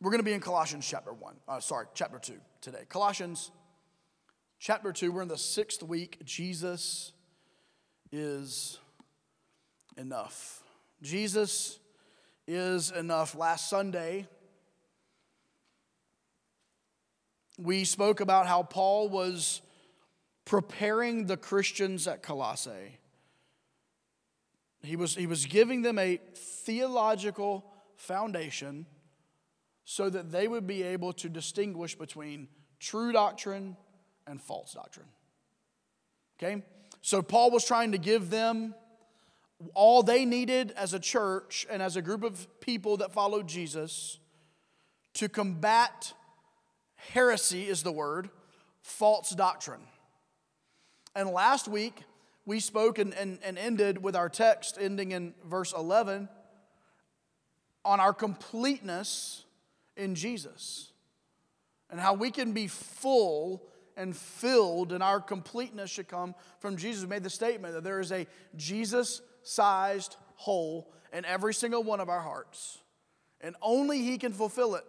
We're going to be in Colossians chapter 1. Uh, sorry, chapter 2 today. Colossians chapter 2. We're in the sixth week. Jesus is enough. Jesus is enough. Last Sunday, we spoke about how Paul was preparing the Christians at Colossae. He was, he was giving them a theological foundation so that they would be able to distinguish between true doctrine and false doctrine. Okay? So Paul was trying to give them all they needed as a church and as a group of people that followed Jesus to combat heresy, is the word, false doctrine. And last week, we spoke and, and, and ended with our text ending in verse 11 on our completeness in Jesus and how we can be full and filled and our completeness should come from Jesus. We made the statement that there is a Jesus sized hole in every single one of our hearts, and only He can fulfill it.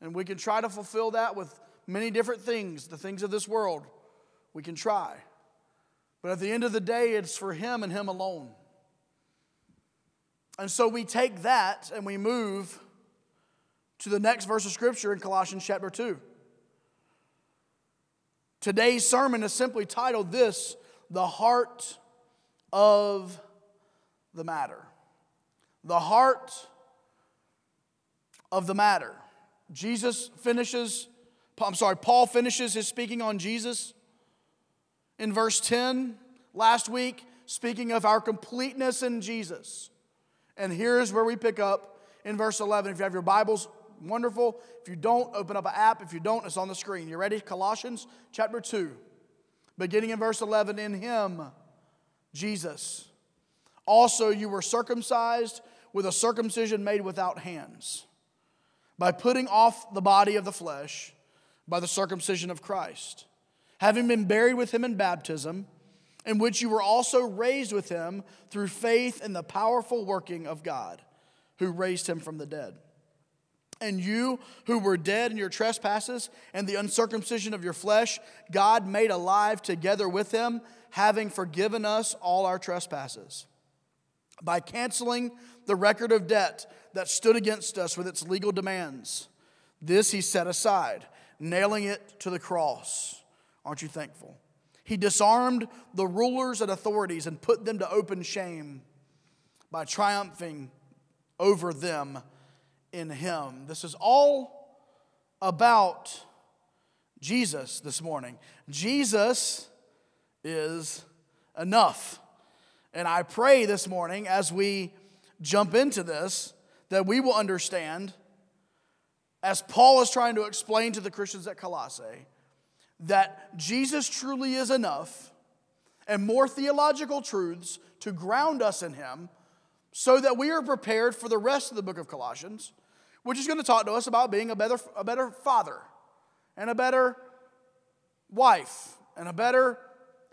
And we can try to fulfill that with many different things, the things of this world. We can try. But at the end of the day, it's for Him and Him alone. And so we take that and we move to the next verse of Scripture in Colossians chapter 2. Today's sermon is simply titled This The Heart of the Matter. The heart of the matter. Jesus finishes, I'm sorry, Paul finishes his speaking on Jesus in verse 10 last week, speaking of our completeness in Jesus. And here's where we pick up in verse 11. If you have your Bibles, wonderful. If you don't, open up an app. If you don't, it's on the screen. You ready? Colossians chapter 2, beginning in verse 11. In him, Jesus, also you were circumcised with a circumcision made without hands, by putting off the body of the flesh by the circumcision of Christ, having been buried with him in baptism, in which you were also raised with him through faith in the powerful working of God, who raised him from the dead. And you who were dead in your trespasses and the uncircumcision of your flesh, God made alive together with him, having forgiven us all our trespasses. By canceling the record of debt that stood against us with its legal demands, this he set aside, nailing it to the cross. Aren't you thankful? He disarmed the rulers and authorities and put them to open shame by triumphing over them in him. This is all about Jesus this morning. Jesus is enough. And I pray this morning as we jump into this that we will understand, as Paul is trying to explain to the Christians at Colossae, that Jesus truly is enough and more theological truths to ground us in Him so that we are prepared for the rest of the book of Colossians which is going to talk to us about being a better, a better father and a better wife and a better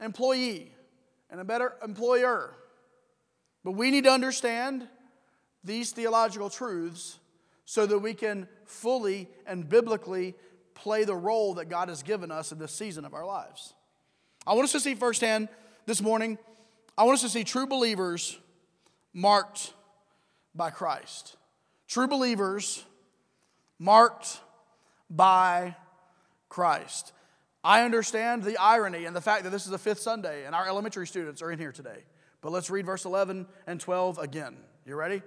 employee and a better employer. But we need to understand these theological truths so that we can fully and biblically play the role that God has given us in this season of our lives. I want us to see firsthand this morning, I want us to see true believers marked by Christ. True believers marked by Christ. I understand the irony and the fact that this is the fifth Sunday and our elementary students are in here today. But let's read verse 11 and 12 again. You ready?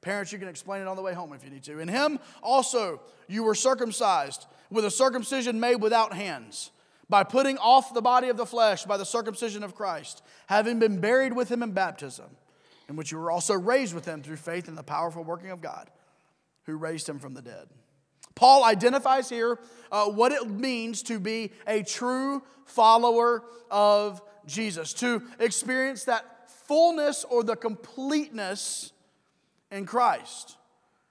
Parents, you can explain it on the way home if you need to. In him also you were circumcised with a circumcision made without hands, by putting off the body of the flesh by the circumcision of Christ, having been buried with him in baptism, in which you were also raised with him through faith in the powerful working of God who raised him from the dead. Paul identifies here uh, what it means to be a true follower of Jesus, to experience that fullness or the completeness in Christ.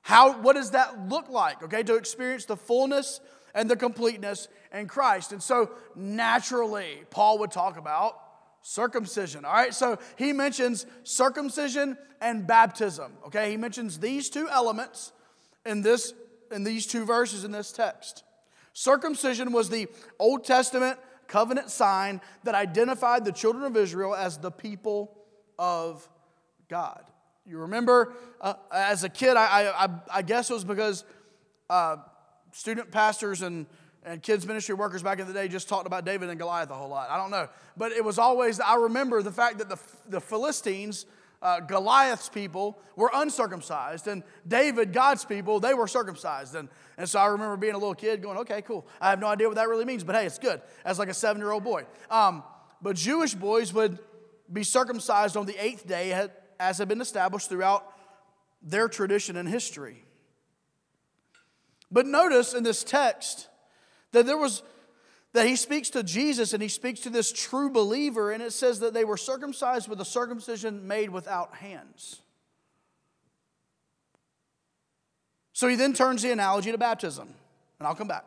How, what does that look like? Okay, to experience the fullness and the completeness in Christ. And so naturally, Paul would talk about circumcision. All right, so he mentions circumcision and baptism. Okay, he mentions these two elements in this in these two verses in this text. Circumcision was the Old Testament covenant sign that identified the children of Israel as the people of God. You remember uh, as a kid, I, I, I, guess it was because uh, student pastors and, and kids' ministry workers back in the day just talked about David and Goliath a whole lot. I don't know. But it was always, I remember the fact that the, the Philistines uh, Goliath's people were uncircumcised, and David, God's people, they were circumcised. And, and so I remember being a little kid going, okay, cool. I have no idea what that really means, but hey, it's good as like a seven year old boy. Um, but Jewish boys would be circumcised on the eighth day, as had been established throughout their tradition and history. But notice in this text that there was that he speaks to Jesus and he speaks to this true believer, and it says that they were circumcised with a circumcision made without hands. So he then turns the analogy to baptism, and I'll come back.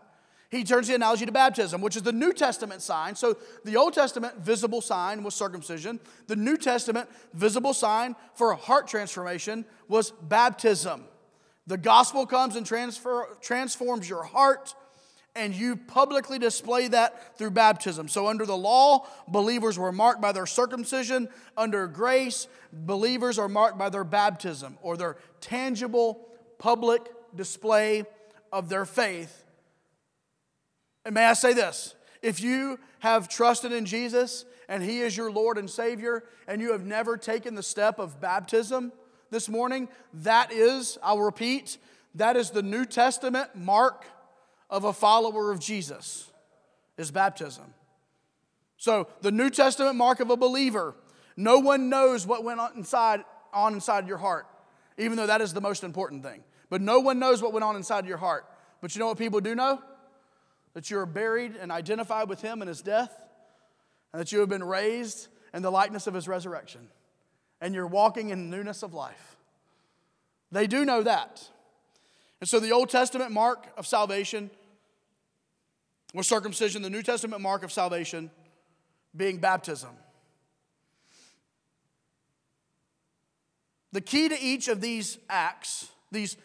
He turns the analogy to baptism, which is the New Testament sign. So the Old Testament visible sign was circumcision. The New Testament visible sign for a heart transformation was baptism. The gospel comes and transfer, transforms your heart and you publicly display that through baptism. So, under the law, believers were marked by their circumcision. Under grace, believers are marked by their baptism or their tangible public display of their faith. And may I say this if you have trusted in Jesus and He is your Lord and Savior, and you have never taken the step of baptism this morning, that is, I'll repeat, that is the New Testament mark of a follower of Jesus is baptism. So, the New Testament mark of a believer, no one knows what went on inside, on inside your heart, even though that is the most important thing. But no one knows what went on inside your heart. But you know what people do know? That you are buried and identified with him in his death, and that you have been raised in the likeness of his resurrection, and you're walking in newness of life. They do know that. And so the Old Testament mark of salvation was circumcision, the New Testament mark of salvation being baptism. The key to each of these acts, these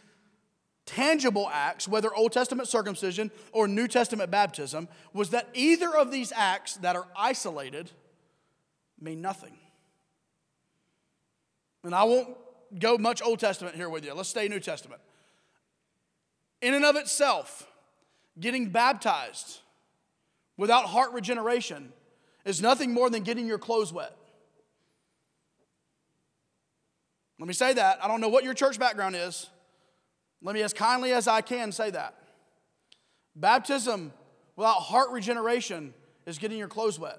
tangible acts, whether Old Testament circumcision or New Testament baptism, was that either of these acts that are isolated mean nothing. And I won't go much Old Testament here with you. Let's stay New Testament. In and of itself, getting baptized without heart regeneration is nothing more than getting your clothes wet. Let me say that. I don't know what your church background is. Let me, as kindly as I can, say that. Baptism without heart regeneration is getting your clothes wet.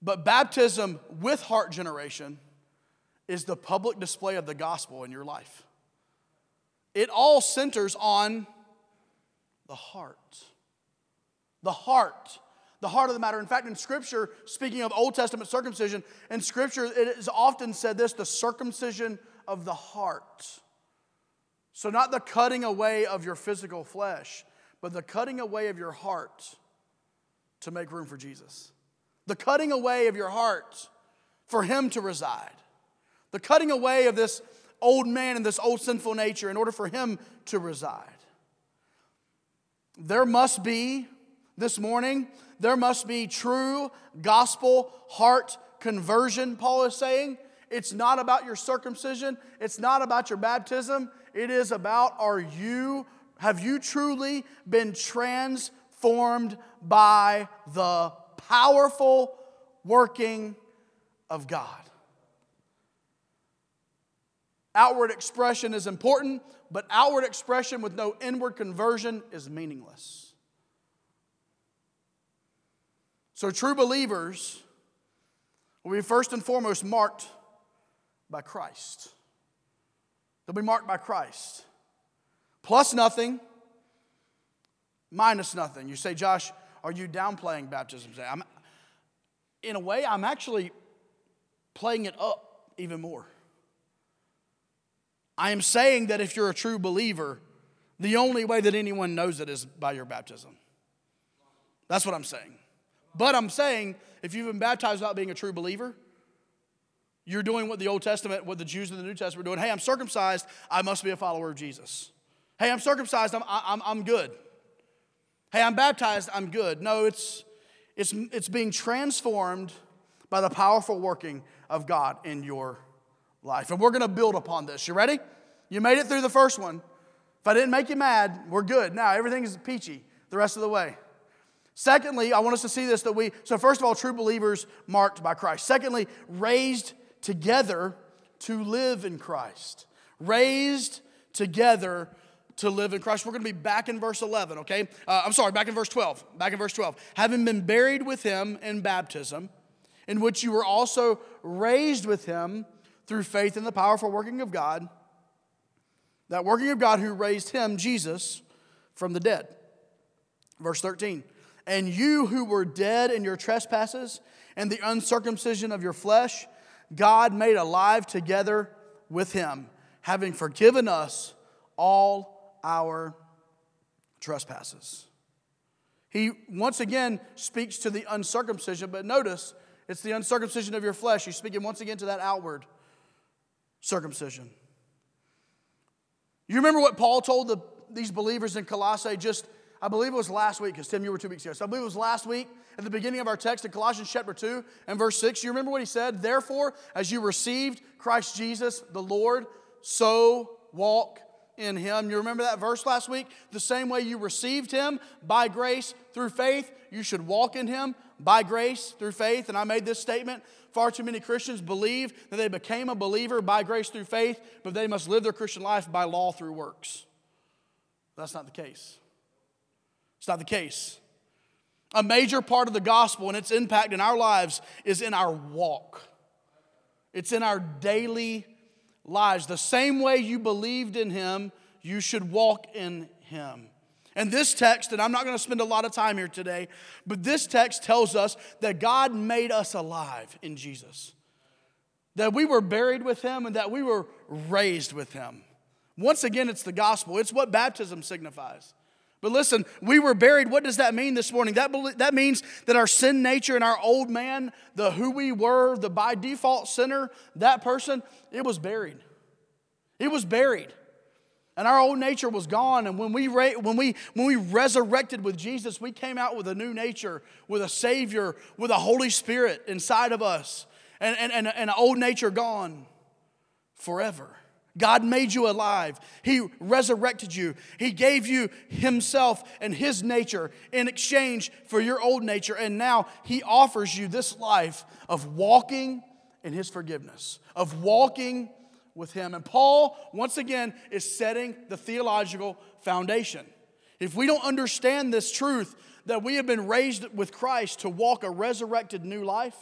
But baptism with heart generation is the public display of the gospel in your life. It all centers on the heart. The heart. The heart of the matter. In fact, in Scripture, speaking of Old Testament circumcision, in Scripture, it is often said this the circumcision of the heart. So, not the cutting away of your physical flesh, but the cutting away of your heart to make room for Jesus. The cutting away of your heart for Him to reside. The cutting away of this old man and this old sinful nature in order for him to reside. There must be, this morning, there must be true gospel heart conversion, Paul is saying. It's not about your circumcision, it's not about your baptism. It is about are you, have you truly been transformed by the powerful working of God? Outward expression is important, but outward expression with no inward conversion is meaningless. So, true believers will be first and foremost marked by Christ. They'll be marked by Christ. Plus nothing, minus nothing. You say, Josh, are you downplaying baptism? I'm, in a way, I'm actually playing it up even more. I am saying that if you're a true believer, the only way that anyone knows it is by your baptism. That's what I'm saying. But I'm saying if you've been baptized without being a true believer, You're doing what the Old Testament, what the Jews in the New Testament were doing. Hey, I'm circumcised, I must be a follower of Jesus. Hey, I'm circumcised, I'm, I'm, I'm good. Hey, I'm baptized, I'm good. No, it's, it's, it's being transformed by the powerful working of God in your life. And we're going to build upon this. You ready? You made it through the first one. If I didn't make you mad, we're good. Now everything is peachy the rest of the way. Secondly, I want us to see this that we, so first of all, true believers marked by Christ. Secondly, raised together to live in Christ. Raised together to live in Christ. We're going to be back in verse 11, okay? Uh, I'm sorry, back in verse 12. Back in verse 12. Having been buried with him in baptism, in which you were also raised with him through faith in the powerful working of God, that working of God who raised him, Jesus, from the dead. Verse 13. And you who were dead in your trespasses and the uncircumcision of your flesh, God made alive together with him, having forgiven us all our trespasses. He once again speaks to the uncircumcision, but notice it's the uncircumcision of your flesh. He's speaking once again to that outward circumcision. You remember what Paul told the, these believers in Colossae just I believe it was last week, because Tim, you were two weeks ago. So I believe it was last week at the beginning of our text in Colossians chapter 2 and verse 6. You remember what he said? Therefore, as you received Christ Jesus, the Lord, so walk in him. You remember that verse last week? The same way you received him by grace through faith, you should walk in him by grace through faith. And I made this statement. Far too many Christians believe that they became a believer by grace through faith, but they must live their Christian life by law through works. That's not the case. It's not the case. A major part of the gospel and its impact in our lives is in our walk, it's in our daily lives. The same way you believed in Him, you should walk in Him. And this text, and I'm not going to spend a lot of time here today, but this text tells us that God made us alive in Jesus. That we were buried with him and that we were raised with him. Once again, it's the gospel. It's what baptism signifies. But listen, we were buried. What does that mean this morning? That, that means that our sin nature and our old man, the who we were, the by default sinner, that person, it was buried. It was buried. And our old nature was gone. And when we, when, we, when we resurrected with Jesus, we came out with a new nature, with a Savior, with a Holy Spirit inside of us, and, and, and, and an old nature gone forever. God made you alive. He resurrected you. He gave you Himself and His nature in exchange for your old nature. And now He offers you this life of walking in His forgiveness, of walking with Him. And Paul, once again, is setting the theological foundation. If we don't understand this truth that we have been raised with Christ to walk a resurrected new life,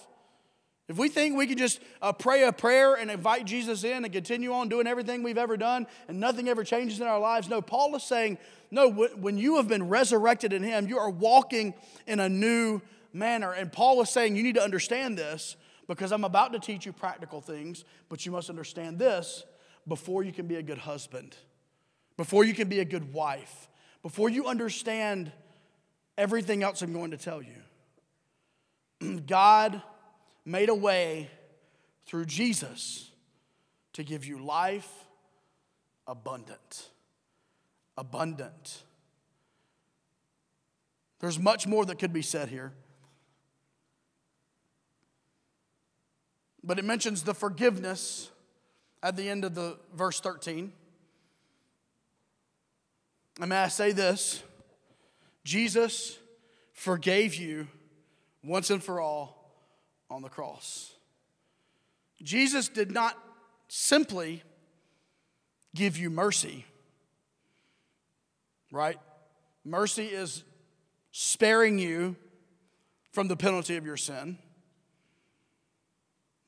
if we think we can just uh, pray a prayer and invite Jesus in and continue on doing everything we've ever done and nothing ever changes in our lives, no, Paul is saying, no, when you have been resurrected in Him, you are walking in a new manner. And Paul is saying, you need to understand this because I'm about to teach you practical things, but you must understand this before you can be a good husband, before you can be a good wife, before you understand everything else I'm going to tell you. God made a way through Jesus to give you life abundant. Abundant. There's much more that could be said here. But it mentions the forgiveness at the end of the verse 13. And may I say this Jesus forgave you once and for all on the cross. Jesus did not simply give you mercy, right? Mercy is sparing you from the penalty of your sin.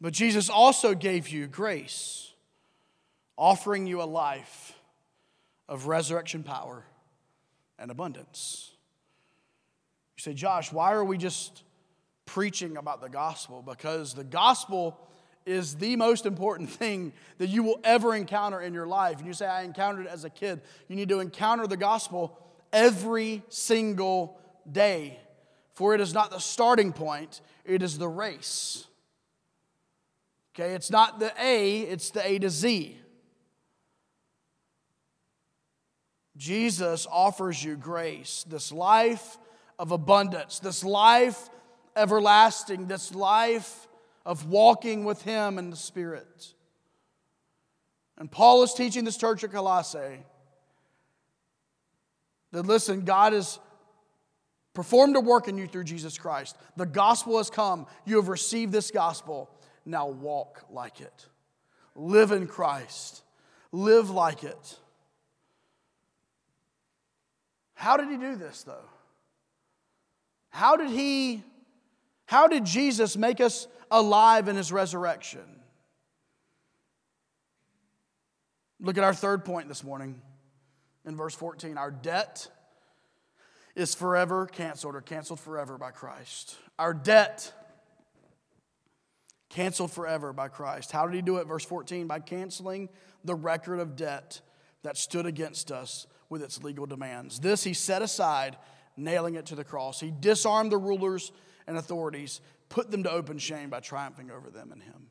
But Jesus also gave you grace, offering you a life of resurrection power and abundance. You say, Josh, why are we just preaching about the gospel because the gospel is the most important thing that you will ever encounter in your life. And you say, I encountered it as a kid. You need to encounter the gospel every single day, for it is not the starting point, it is the race. Okay, it's not the A, it's the A to Z. Jesus offers you grace, this life of abundance, this life everlasting, this life of walking with Him in the Spirit. And Paul is teaching this church at Colossae that listen, God has performed a work in you through Jesus Christ. The gospel has come. You have received this gospel. Now walk like it. Live in Christ. Live like it. How did he do this though? How did he how did Jesus make us alive in his resurrection? Look at our third point this morning in verse 14. Our debt is forever canceled or canceled forever by Christ. Our debt canceled forever by Christ. How did he do it? Verse 14 by canceling the record of debt that stood against us with its legal demands. This he set aside, nailing it to the cross. He disarmed the rulers and authorities, put them to open shame by triumphing over them in him.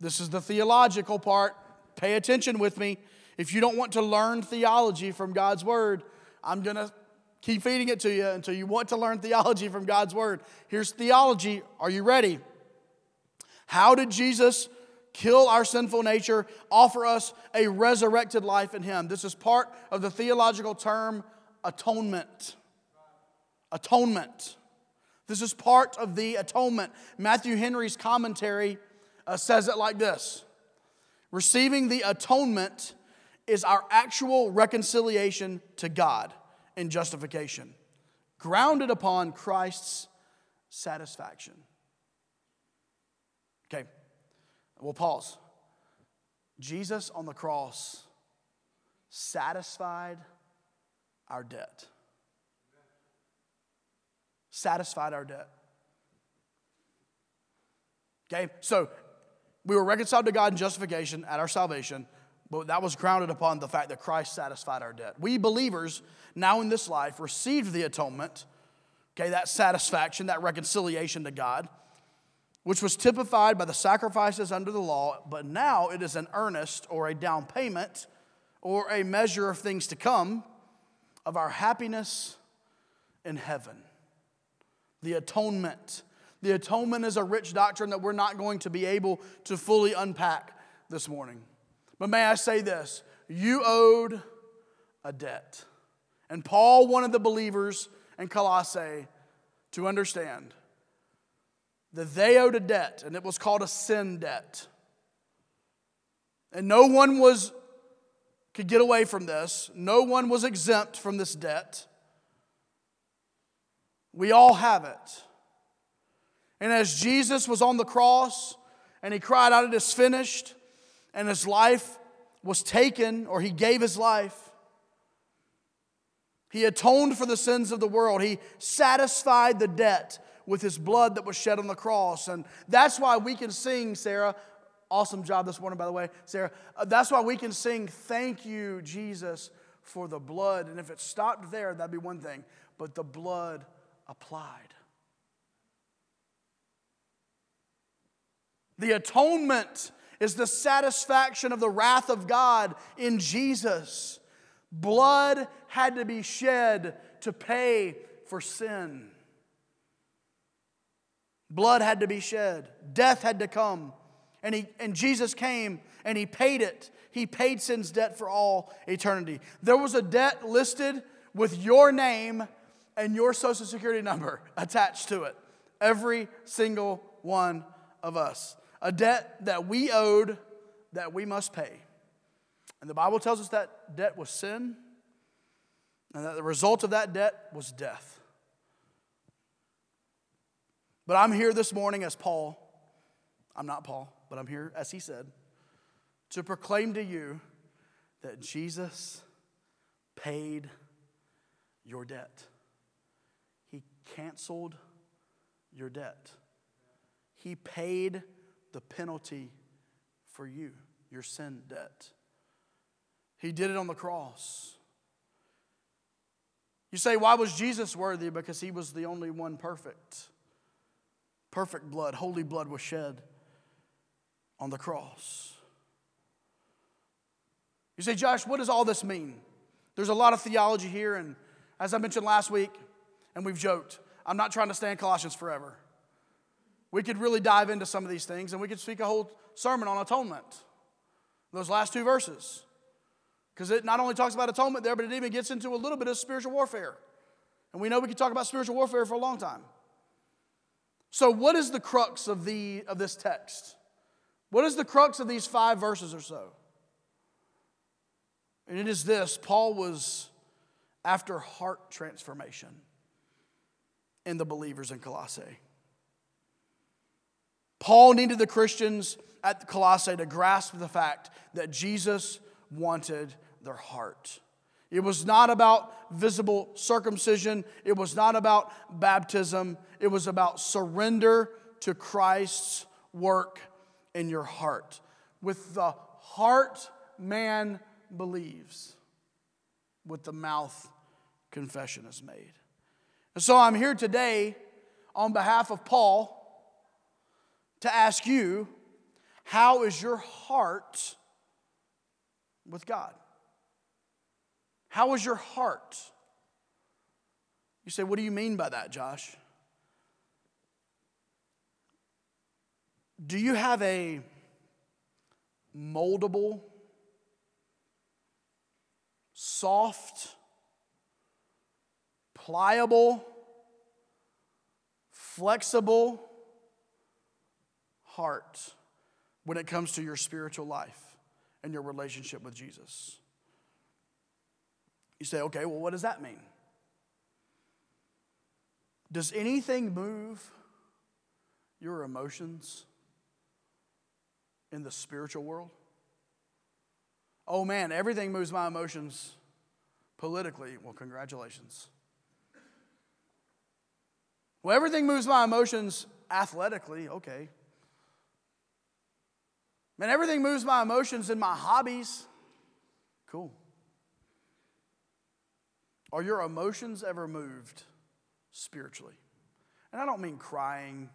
This is the theological part. Pay attention with me. If you don't want to learn theology from God's word, I'm going to keep feeding it to you until you want to learn theology from God's word. Here's theology. Are you ready? How did Jesus kill our sinful nature, offer us a resurrected life in Him. This is part of the theological term atonement. Atonement. This is part of the atonement. Matthew Henry's commentary uh, says it like this Receiving the atonement is our actual reconciliation to God in justification, grounded upon Christ's satisfaction. Okay, We'll pause. Jesus on the cross satisfied our debt. Satisfied our debt. Okay, so we were reconciled to God in justification at our salvation, but that was grounded upon the fact that Christ satisfied our debt. We believers, now in this life, received the atonement, okay, that satisfaction, that reconciliation to God which was typified by the sacrifices under the law, but now it is an earnest or a down payment or a measure of things to come of our happiness in heaven. The atonement. The atonement is a rich doctrine that we're not going to be able to fully unpack this morning. But may I say this you owed a debt. And Paul wanted the believers in Colossae to understand that they owed a debt, and it was called a sin debt. And no one was could get away from this. No one was exempt from this debt. We all have it. And as Jesus was on the cross and he cried out, It is finished, and his life was taken, or he gave his life, he atoned for the sins of the world. He satisfied the debt with his blood that was shed on the cross. And that's why we can sing, Sarah. Awesome job this morning, by the way, Sarah. Uh, that's why we can sing, Thank you, Jesus, for the blood. And if it stopped there, that'd be one thing. But the blood applied. The atonement is the satisfaction of the wrath of God in Jesus. Blood had to be shed to pay for sin. Blood had to be shed, death had to come. And, he, and Jesus came and he paid it. He paid sin's debt for all eternity. There was a debt listed with your name and your social security number attached to it. Every single one of us. A debt that we owed that we must pay. And the Bible tells us that debt was sin, and that the result of that debt was death. But I'm here this morning as Paul. I'm not Paul, but I'm here, as he said, to proclaim to you that Jesus paid your debt. He canceled your debt. He paid the penalty for you, your sin debt. He did it on the cross. You say, why was Jesus worthy? Because he was the only one perfect perfect blood, holy blood was shed on the cross. You say, Josh, what does all this mean? There's a lot of theology here, and as I mentioned last week, and we've joked, I'm not trying to stay in Colossians forever. We could really dive into some of these things, and we could speak a whole sermon on atonement, those last two verses. Because it not only talks about atonement there, but it even gets into a little bit of spiritual warfare. And we know we can talk about spiritual warfare for a long time. So, what is the crux of, the, of this text? What is the crux of these five verses or so? And it is this Paul was after heart transformation in the believers in Colossae. Paul needed the Christians at Colossae to grasp the fact that Jesus wanted their heart. It was not about visible circumcision. It was not about baptism. It was about surrender to Christ's work in your heart. With the heart, man believes. With the mouth, confession is made. And so I'm here today on behalf of Paul to ask you how is your heart with God? How is your heart? You say, What do you mean by that, Josh? Do you have a moldable, soft, pliable, flexible heart when it comes to your spiritual life and your relationship with Jesus? You say, okay, well, what does that mean? Does anything move your emotions in the spiritual world? Oh man, everything moves my emotions politically. Well, congratulations. Well, everything moves my emotions athletically. Okay. Man, everything moves my emotions in my hobbies. Cool. Are your emotions ever moved spiritually? And I don't mean crying.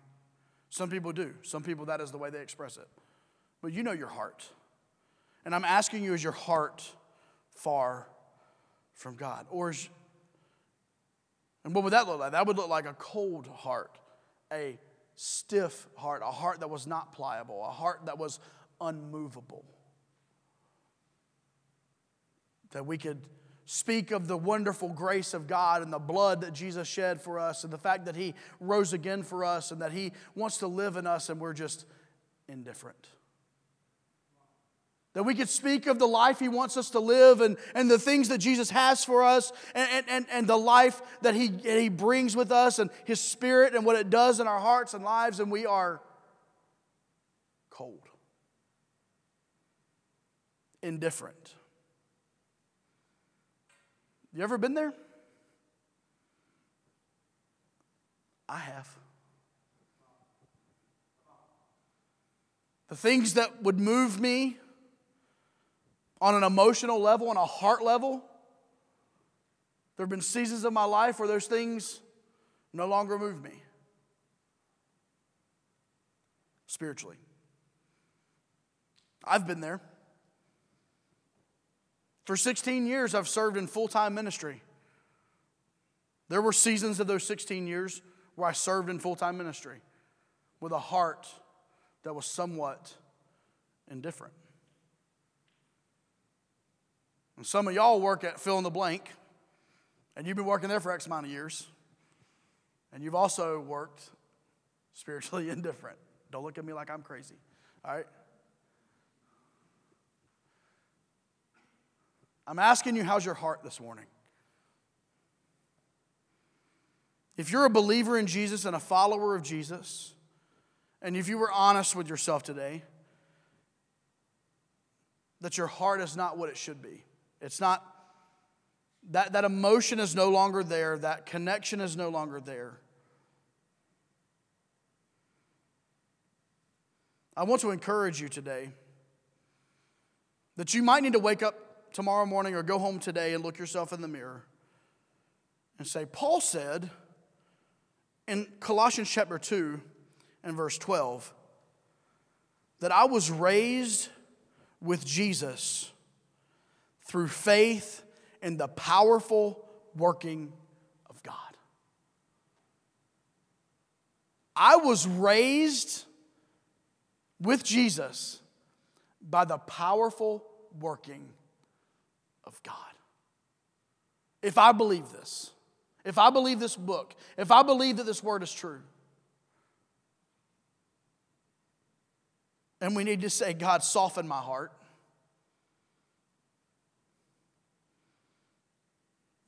Some people do. Some people, that is the way they express it. But you know your heart. And I'm asking you, is your heart far from God? Or is, and what would that look like? That would look like a cold heart, a stiff heart, a heart that was not pliable, a heart that was unmovable. That we could speak of the wonderful grace of God and the blood that Jesus shed for us and the fact that He rose again for us and that He wants to live in us and we're just indifferent. That we could speak of the life He wants us to live and, and the things that Jesus has for us and, and, and the life that he, he brings with us and His Spirit and what it does in our hearts and lives, and we are cold, indifferent. You ever been there? I have. The things that would move me on an emotional level, on a heart level, there have been seasons of my life where those things no longer move me spiritually. I've been there. For 16 years, I've served in full time ministry. There were seasons of those 16 years where I served in full time ministry with a heart that was somewhat indifferent. And some of y'all work at fill in the blank, and you've been working there for X amount of years, and you've also worked spiritually indifferent. Don't look at me like I'm crazy, all right? I'm asking you, how's your heart this morning? If you're a believer in Jesus and a follower of Jesus, and if you were honest with yourself today, that your heart is not what it should be. It's not, that, that emotion is no longer there, that connection is no longer there. I want to encourage you today that you might need to wake up tomorrow morning or go home today and look yourself in the mirror and say, Paul said in Colossians chapter 2 and verse 12 that I was raised with Jesus through faith in the powerful working of God. I was raised with Jesus by the powerful working of God. If I believe this, if I believe this book, if I believe that this word is true, and we need to say, God, soften my heart.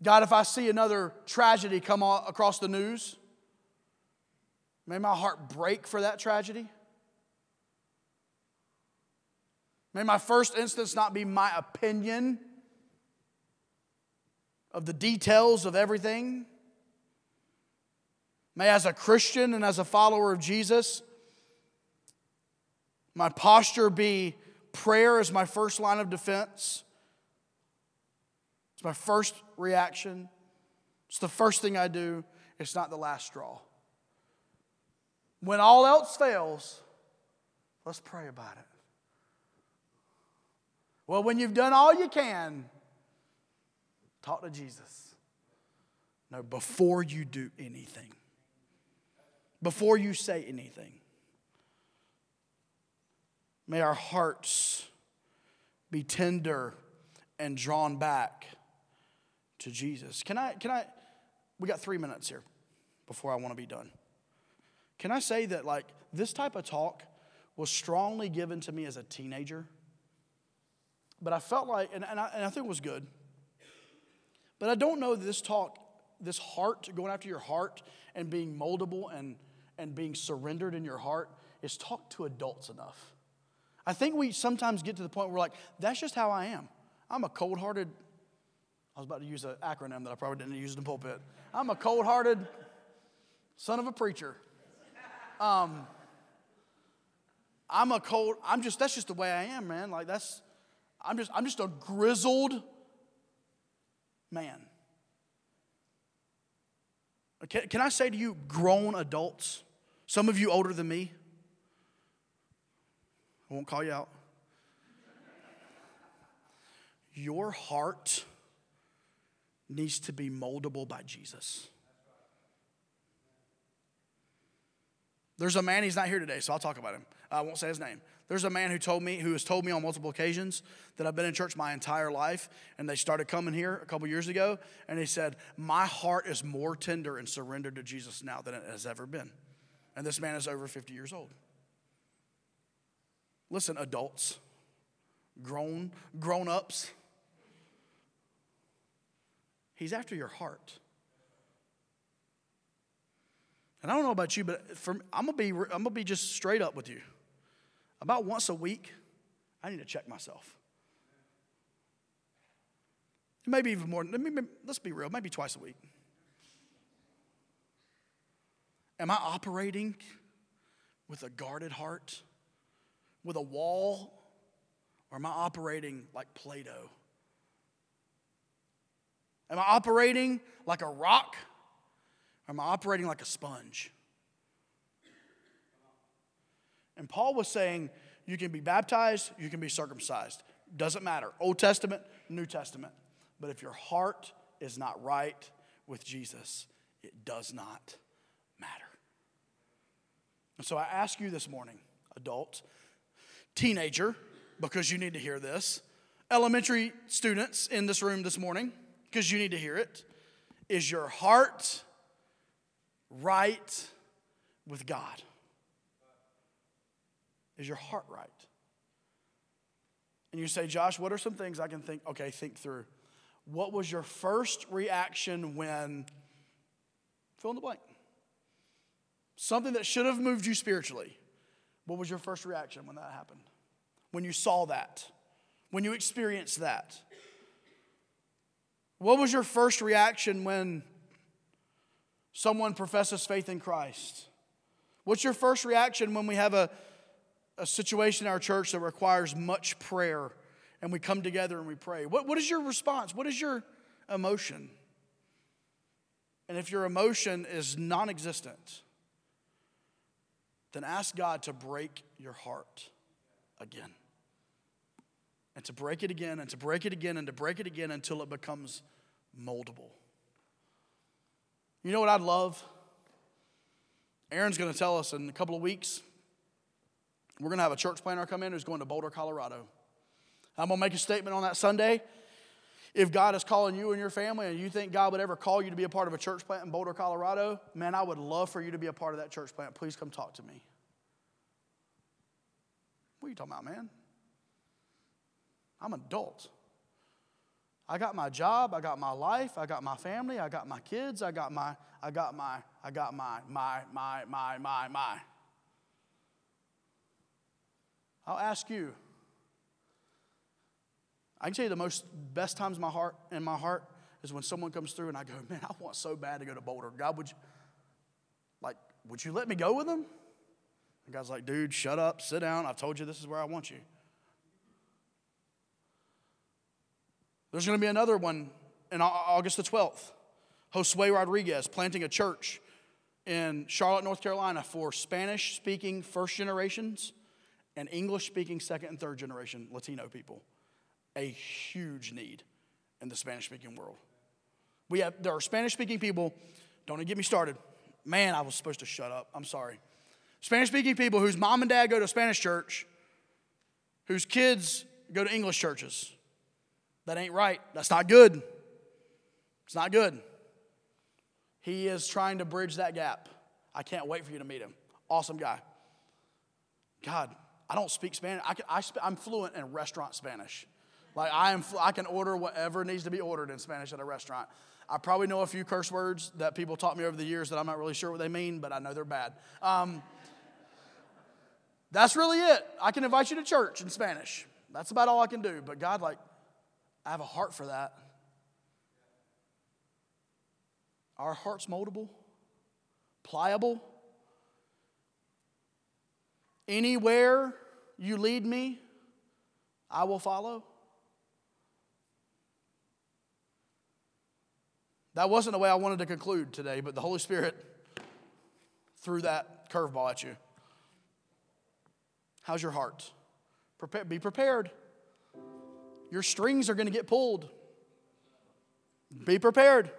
God, if I see another tragedy come across the news, may my heart break for that tragedy. May my first instance not be my opinion of the details of everything. May, as a Christian and as a follower of Jesus, my posture be prayer as my first line of defense. It's my first reaction. It's the first thing I do. It's not the last straw. When all else fails, let's pray about it. Well, when you've done all you can, talk to Jesus. No, before you do anything, before you say anything, may our hearts be tender and drawn back to Jesus. Can I, can I, we got three minutes here before I want to be done. Can I say that, like, this type of talk was strongly given to me as a teenager? But I felt like, and, and, I, and I think it was good. But I don't know this talk, this heart, going after your heart and being moldable and, and being surrendered in your heart, is talk to adults enough. I think we sometimes get to the point where we're like, that's just how I am. I'm a cold hearted, I was about to use an acronym that I probably didn't use in the pulpit. I'm a cold hearted son of a preacher. Um, I'm a cold, I'm just, that's just the way I am, man. Like, that's, I'm just, I'm just a grizzled man. Can, can I say to you, grown adults, some of you older than me, I won't call you out. Your heart needs to be moldable by Jesus. There's a man, he's not here today, so I'll talk about him. I won't say his name. There's a man who told me, who has told me on multiple occasions that I've been in church my entire life, and they started coming here a couple years ago, and he said, My heart is more tender and surrendered to Jesus now than it has ever been. And this man is over 50 years old. Listen, adults, grown, grown ups, he's after your heart. And I don't know about you, but for, I'm gonna be I'm gonna be just straight up with you. About once a week, I need to check myself. Maybe even more. Let's be real, maybe twice a week. Am I operating with a guarded heart, with a wall, or am I operating like Play Doh? Am I operating like a rock, or am I operating like a sponge? And Paul was saying, you can be baptized, you can be circumcised. Doesn't matter. Old Testament, New Testament. But if your heart is not right with Jesus, it does not matter. And so I ask you this morning, adult, teenager, because you need to hear this, elementary students in this room this morning, because you need to hear it, is your heart right with God? Is your heart right? And you say, Josh, what are some things I can think? Okay, think through. What was your first reaction when, fill in the blank, something that should have moved you spiritually? What was your first reaction when that happened? When you saw that? When you experienced that? What was your first reaction when someone professes faith in Christ? What's your first reaction when we have a a situation in our church that requires much prayer and we come together and we pray. What, what is your response? What is your emotion? And if your emotion is non existent, then ask God to break your heart. again. And to break it again, and to break it again, and to break it again until it becomes moldable. You know what I'd love? Aaron's going to tell us in a couple of weeks. We're going to have a church planner come in who's going to Boulder, Colorado. I'm going to make a statement on that Sunday. If God is calling you and your family and you think God would ever call you to be a part of a church plant in Boulder, Colorado, man, I would love for you to be a part of that church plant. Please come talk to me. What are you talking about, man? I'm an adult. I got my job, I got my life, I got my family, I got my kids, I got my, I got my, I got my, my, my, my, my, my. I'll ask you. I can tell you the most best times my heart in my heart is when someone comes through and I go, man, I want so bad to go to Boulder. God, would you like, would you let me go with them? The guy's like, dude, shut up, sit down. I've told you this is where I want you. There's going to be another one in August the 12th. Josue Rodriguez planting a church in Charlotte, North Carolina for Spanish speaking first generations and English speaking second and third generation Latino people. A huge need in the Spanish speaking world. We have, there are Spanish speaking people, don't get me started. Man, I was supposed to shut up. I'm sorry. Spanish speaking people whose mom and dad go to Spanish church, whose kids go to English churches. That ain't right. That's not good. It's not good. He is trying to bridge that gap. I can't wait for you to meet him. Awesome guy. God, I don't speak Spanish. I can, I am fluent in restaurant Spanish. Like I am, I can order whatever needs to be ordered in Spanish at a restaurant. I probably know a few curse words that people taught me over the years that I'm not really sure what they mean, but I know they're bad. Um, that's really it. I can invite you to church in Spanish. That's about all I can do. But God, like, I have a heart for that. Our heart's moldable, pliable. Anywhere you lead me, I will follow. That wasn't the way I wanted to conclude today, but the Holy Spirit threw that curveball at you. How's your heart? Prepare, be prepared. Your strings are going to get pulled. Be prepared.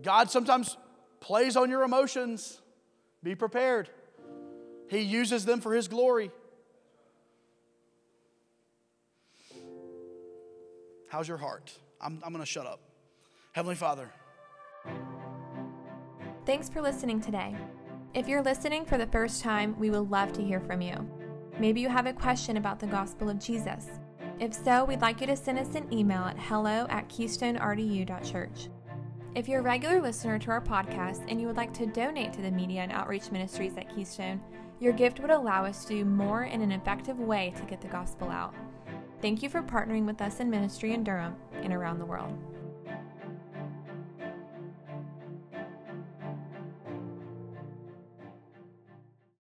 God sometimes plays on your emotions. Be prepared. He uses them for His glory. How's your heart? I'm, I'm going to shut up. Heavenly Father. Thanks for listening today. If you're listening for the first time, we would love to hear from you. Maybe you have a question about the gospel of Jesus. If so, we'd like you to send us an email at hello at keystonerdu.church. If you're a regular listener to our podcast and you would like to donate to the media and outreach ministries at Keystone, your gift would allow us to do more in an effective way to get the gospel out. Thank you for partnering with us in ministry in Durham and around the world.